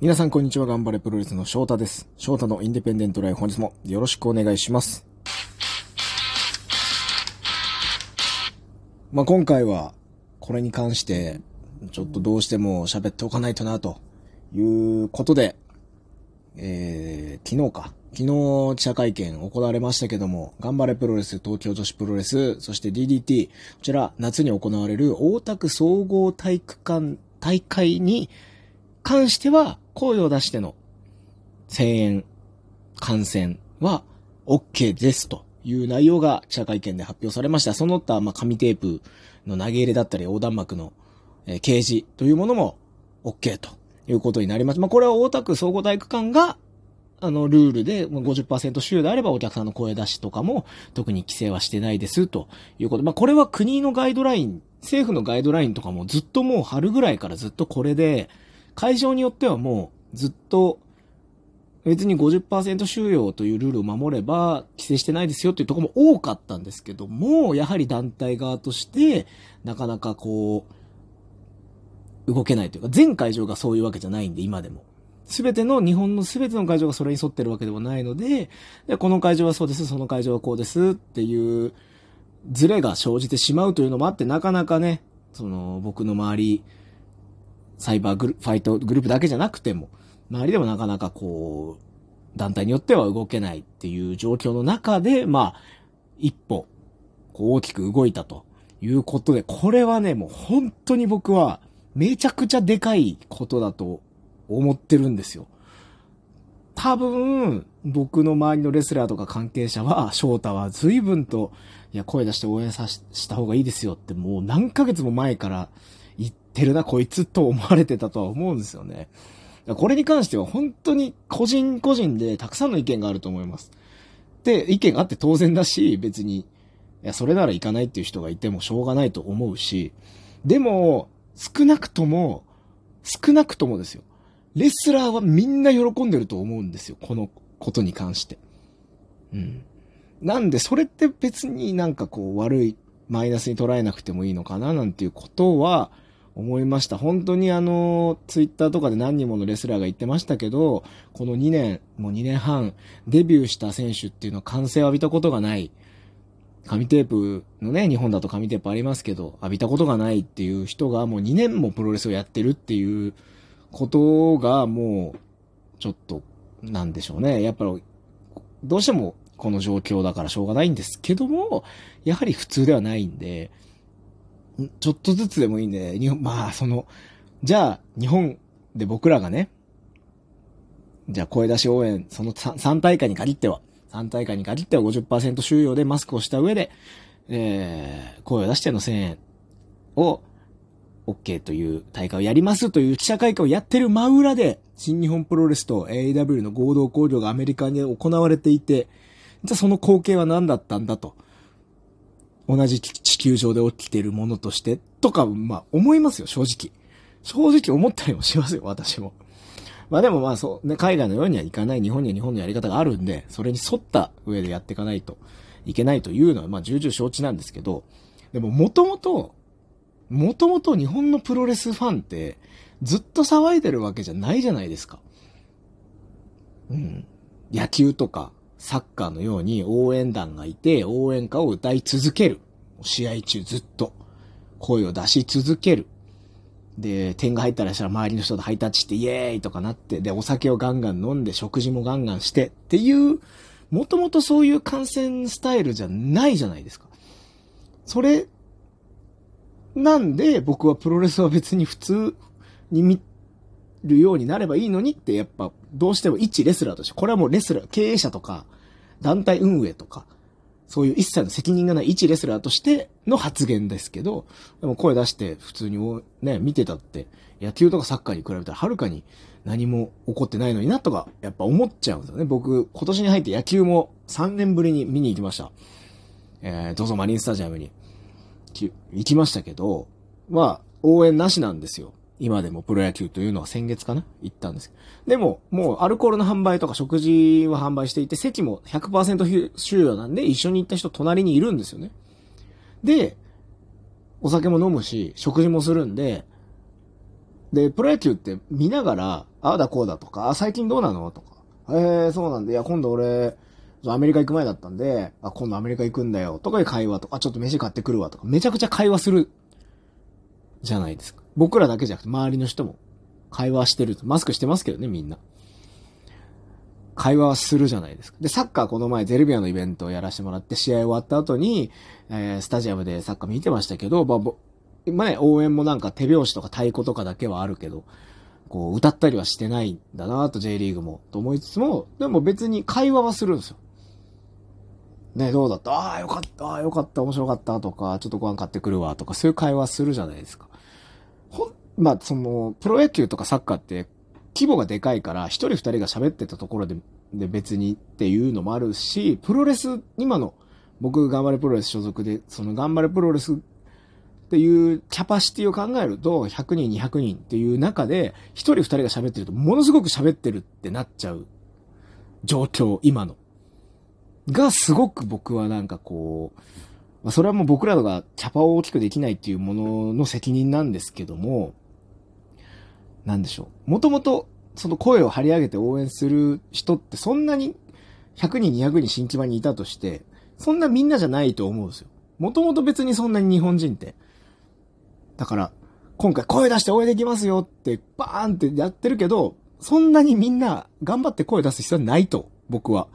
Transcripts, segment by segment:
皆さんこんにちは、頑張れプロレスの翔太です。翔太のインディペンデントライフ本日もよろしくお願いします。まあ、今回は、これに関して、ちょっとどうしても喋っておかないとな、ということで、えー、昨日か。昨日記者会見行われましたけども、頑張れプロレス、東京女子プロレス、そして DDT、こちら夏に行われる大田区総合体育館大会に関しては、声を出しての声援、観戦は OK ですという内容が記者会見で発表されました。その他、まあ、紙テープの投げ入れだったり、横断幕の、えー掲示というものも OK ということになります。まあ、これは大田区総合体育館があの、ルールで50%収であればお客さんの声出しとかも特に規制はしてないですということ。まあ、これは国のガイドライン、政府のガイドラインとかもずっともう春ぐらいからずっとこれで、会場によってはもうずっと別に50%収容というルールを守れば規制してないですよっていうとこも多かったんですけども、やはり団体側としてなかなかこう、動けないというか、全会場がそういうわけじゃないんで、今でも。すべての、日本のすべての会場がそれに沿ってるわけではないので、でこの会場はそうです、その会場はこうですっていう、ズレが生じてしまうというのもあって、なかなかね、その、僕の周り、サイバーグルファイトグループだけじゃなくても、周りでもなかなかこう、団体によっては動けないっていう状況の中で、まあ、一歩、こう大きく動いたということで、これはね、もう本当に僕は、めちゃくちゃでかいことだと思ってるんですよ。多分、僕の周りのレスラーとか関係者は、翔太は随分と、いや、声出して応援さしした方がいいですよって、もう何ヶ月も前から言ってるな、こいつと思われてたとは思うんですよね。これに関しては本当に個人個人でたくさんの意見があると思います。で、意見があって当然だし、別に、いや、それなら行かないっていう人がいてもしょうがないと思うし、でも、少なくとも、少なくともですよ。レスラーはみんな喜んでると思うんですよ。このことに関して。うん。なんで、それって別になんかこう悪い、マイナスに捉えなくてもいいのかななんていうことは思いました。本当にあの、ツイッターとかで何人ものレスラーが言ってましたけど、この2年、もう2年半、デビューした選手っていうのは歓声を浴びたことがない。紙テープのね、日本だと紙テープありますけど、浴びたことがないっていう人がもう2年もプロレスをやってるっていうことがもう、ちょっと、なんでしょうね。やっぱり、どうしてもこの状況だからしょうがないんですけども、やはり普通ではないんで、ちょっとずつでもいいんで、日本、まあ、その、じゃあ、日本で僕らがね、じゃあ声出し応援、その 3, 3大会に限っては、3大会に限っては50%収容でマスクをした上で、えー、声を出しての声援を OK という大会をやりますという記者会見をやってる真裏で、新日本プロレスと AEW の合同工場がアメリカに行われていて、じゃあその光景は何だったんだと。同じ地球上で起きているものとして、とか、まあ思いますよ、正直。正直思ったりもしますよ、私も。まあでもまあそう、ね、海外のようにはいかない、日本には日本のやり方があるんで、それに沿った上でやっていかないといけないというのは、まあ重々承知なんですけど、でももともと、もともと日本のプロレスファンって、ずっと騒いでるわけじゃないじゃないですか。うん。野球とか、サッカーのように応援団がいて、応援歌を歌い続ける。試合中ずっと。声を出し続ける。で、点が入ったらしたら周りの人とハイタッチしてイエーイとかなって、で、お酒をガンガン飲んで、食事もガンガンしてっていう、もともとそういう観戦スタイルじゃないじゃないですか。それ、なんで僕はプロレスは別に普通に見るようになればいいのにって、やっぱどうしても一レスラーとして、これはもうレスラー、経営者とか、団体運営とか、そういう一切の責任がない一レスラーとしての発言ですけど、でも声出して普通にね、見てたって、野球とかサッカーに比べたらはるかに何も起こってないのになとか、やっぱ思っちゃうんですよね。僕、今年に入って野球も3年ぶりに見に行きました。えー、どうぞマリンスタジアムに行きましたけど、まあ、応援なしなんですよ。今でもプロ野球というのは先月かな？行ったんです。でも、もうアルコールの販売とか食事は販売していて、席も100%収容なんで、一緒に行った人隣にいるんですよね。で、お酒も飲むし、食事もするんで、で、プロ野球って見ながら、ああだこうだとか、あ、最近どうなのとか、えー、そうなんで、いや、今度俺、アメリカ行く前だったんで、あ、今度アメリカ行くんだよ、とかで会話とか、ちょっと飯買ってくるわとか、めちゃくちゃ会話する、じゃないですか。僕らだけじゃなくて、周りの人も会話してる。マスクしてますけどね、みんな。会話はするじゃないですか。で、サッカーこの前ゼルビアのイベントをやらせてもらって、試合終わった後に、えー、スタジアムでサッカー見てましたけど、まあ、まあね、応援もなんか手拍子とか太鼓とかだけはあるけど、こう、歌ったりはしてないんだなと J リーグも、と思いつつも、でも別に会話はするんですよ。ね、どうだった？ああ、よかった、ああ、よかった、面白かったとか、ちょっとご飯買ってくるわとか、そういう会話するじゃないですか。ほん、まあ、その、プロ野球とかサッカーって規模がでかいから、一人二人が喋ってたところで、で別にっていうのもあるし、プロレス、今の、僕頑張れプロレス所属で、その頑張れプロレスっていうキャパシティを考えると、100人、200人っていう中で、一人二人が喋ってると、ものすごく喋ってるってなっちゃう状況、今の。が、すごく僕はなんかこう、まあ、それはもう僕らがキャパを大きくできないっていうものの責任なんですけども、なんでしょう。もともと、その声を張り上げて応援する人ってそんなに100人200人新規場にいたとして、そんなみんなじゃないと思うんですよ。もともと別にそんなに日本人って。だから、今回声出して応援できますよってバーンってやってるけど、そんなにみんな頑張って声出す必要はないと、僕は、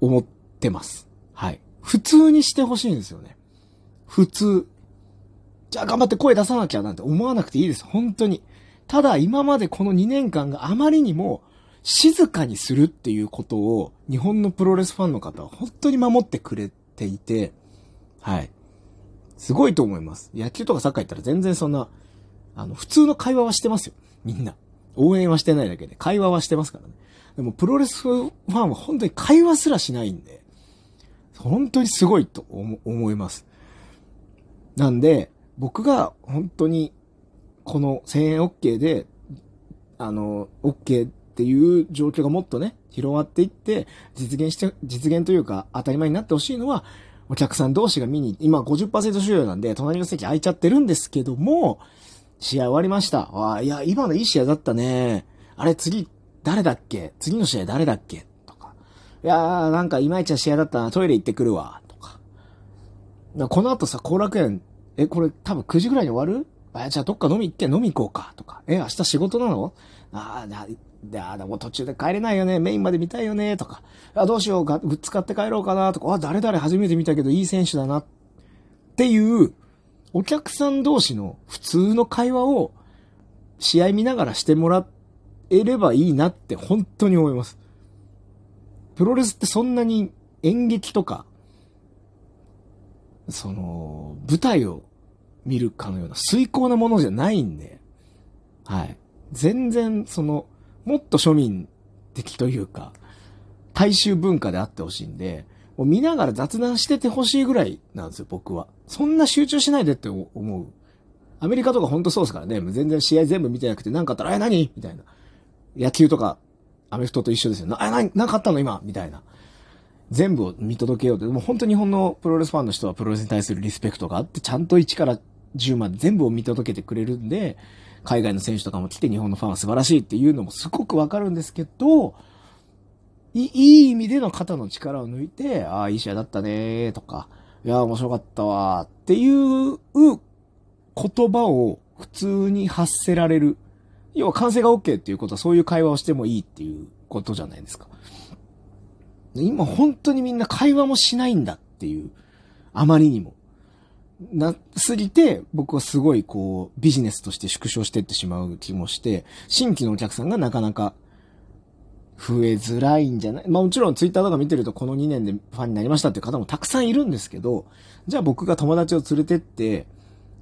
思ってます。普通にしてほしいんですよね。普通。じゃあ頑張って声出さなきゃなんて思わなくていいです。本当に。ただ今までこの2年間があまりにも静かにするっていうことを日本のプロレスファンの方は本当に守ってくれていて、はい。すごいと思います。野球とかサッカー行ったら全然そんな、あの、普通の会話はしてますよ。みんな。応援はしてないだけで、会話はしてますからね。でもプロレスファンは本当に会話すらしないんで、本当にすごいと思います。なんで、僕が本当にこの1000円 OK で、あの、OK っていう状況がもっとね、広がっていって、実現して、実現というか当たり前になってほしいのは、お客さん同士が見に、今50%収容なんで、隣の席空いちゃってるんですけども、試合終わりました。ああ、いや、今のいい試合だったね。あれ、次、誰だっけ？次の試合誰だっけ？いやー、なんかいまいちな試合だったな。トイレ行ってくるわ。とか。この後さ、後楽園、え、これ多分9時ぐらいに終わる？あ、じゃあどっか飲み行って飲み行こうか。とか。え、明日仕事なの？ああ、で、あでも途中で帰れないよね。メインまで見たいよね。とか。あ、どうしようか。グッズ買って帰ろうかな。とか。あ、誰々初めて見たけどいい選手だな。っていう、お客さん同士の普通の会話を試合見ながらしてもらえればいいなって本当に思います。プロレスってそんなに演劇とか、その、舞台を見るかのような遂行なものじゃないんで、はい。全然、その、もっと庶民的というか、大衆文化であってほしいんで、もう見ながら雑談しててほしいぐらいなんですよ、僕は。そんな集中しないでって思う。アメリカとかほんとそうですからね。全然試合全部見てなくて、なんかあったら、え、何？みたいな。野球とか、アメフトと一緒ですよ。な、え、何、なかったの今みたいな。全部を見届けようと。でもう本当日本のプロレスファンの人はプロレスに対するリスペクトがあって、ちゃんと1から10まで全部を見届けてくれるんで、海外の選手とかも来て日本のファンは素晴らしいっていうのもすごくわかるんですけど、いい意味での肩の力を抜いて、ああ、いい試合だったねとか、いや、面白かったわっていう言葉を普通に発せられる。要は完成が OK っていうことはそういう会話をしてもいいっていうことじゃないですか。今本当にみんな会話もしないんだっていう。あまりにも。なすぎて、僕はすごいこう、ビジネスとして縮小してってしまう気もして、新規のお客さんがなかなか増えづらいんじゃない？まあもちろんツイッターとか見てるとこの2年でファンになりましたっていう方もたくさんいるんですけど、じゃあ僕が友達を連れてって、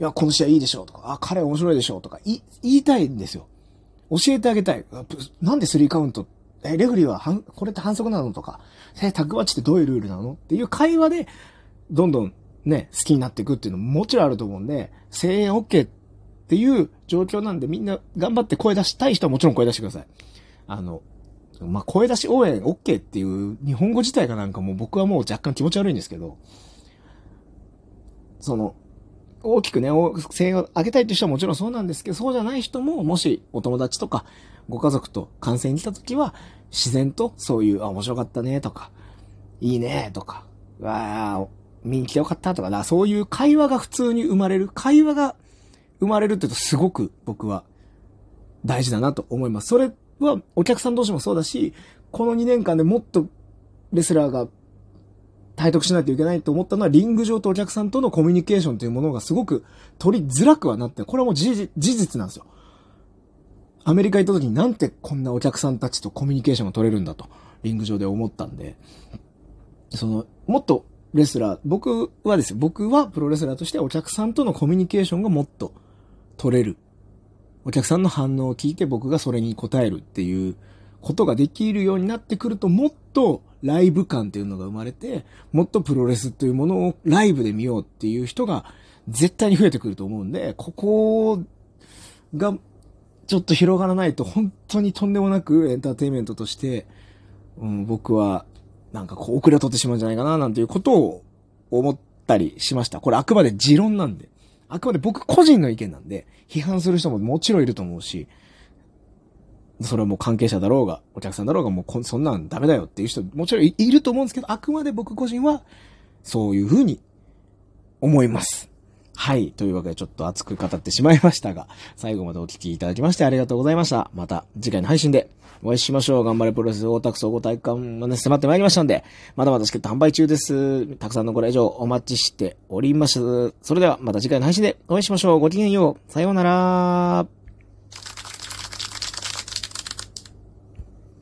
いや、この試合いいでしょとか、あ、彼面白いでしょとかい言いたいんですよ。教えてあげたい。なんでスリーカウント？え、レフリーは、はこれって反則なのとか、え、タグマッチってどういうルールなの？っていう会話で、どんどんね、好きになっていくっていうのももちろんあると思うんで、声援 OK っていう状況なんでみんな頑張って声出したい人はもちろん声出してください。あの、まあ、声出し応援 OK っていう日本語自体がなんかもう僕はもう若干気持ち悪いんですけど、その、大きくね、声援を上げたいという人はもちろんそうなんですけど、そうじゃない人も、もしお友達とか、ご家族と観戦に来た時は、自然とそういう、あ、面白かったね、とか、いいね、とか、わあ、見に来てよかったとか、だそういう会話が普通に生まれる、会話が生まれるって言うとすごく僕は大事だなと思います。それはお客さん同士もそうだし、この2年間でもっとレスラーが体得しないといけないと思ったのは、リング上とお客さんとのコミュニケーションというものがすごく取りづらくはなって、これはもう事実なんですよ。アメリカ行った時になんてこんなお客さんたちとコミュニケーションが取れるんだと、リング上で思ったんで、その、もっとレスラー、僕はですよ、僕はプロレスラーとしてお客さんとのコミュニケーションがもっと取れる。お客さんの反応を聞いて僕がそれに応えるっていうことができるようになってくると、もっとライブ感っていうのが生まれて、もっとプロレスというものをライブで見ようっていう人が絶対に増えてくると思うんで、ここがちょっと広がらないと本当にとんでもなくエンターテインメントとして、うん、僕はなんかこう遅れを取ってしまうんじゃないかななんていうことを思ったりしました。これあくまで持論なんで。あくまで僕個人の意見なんで、批判する人ももちろんいると思うし、それはもう関係者だろうが、お客さんだろうが、もうこそんなんダメだよっていう人もちろんいると思うんですけど、あくまで僕個人は、そういうふうに思います。はい。というわけでちょっと熱く語ってしまいましたが、最後までお聞きいただきましてありがとうございました。また次回の配信でお会いしましょう。頑張れプロレス大田区総合体育館まで迫ってまいりましたんで、まだまだチケット販売中です。たくさんのご来場お待ちしております。それではまた次回の配信でお会いしましょう。ごきげんよう。さようなら。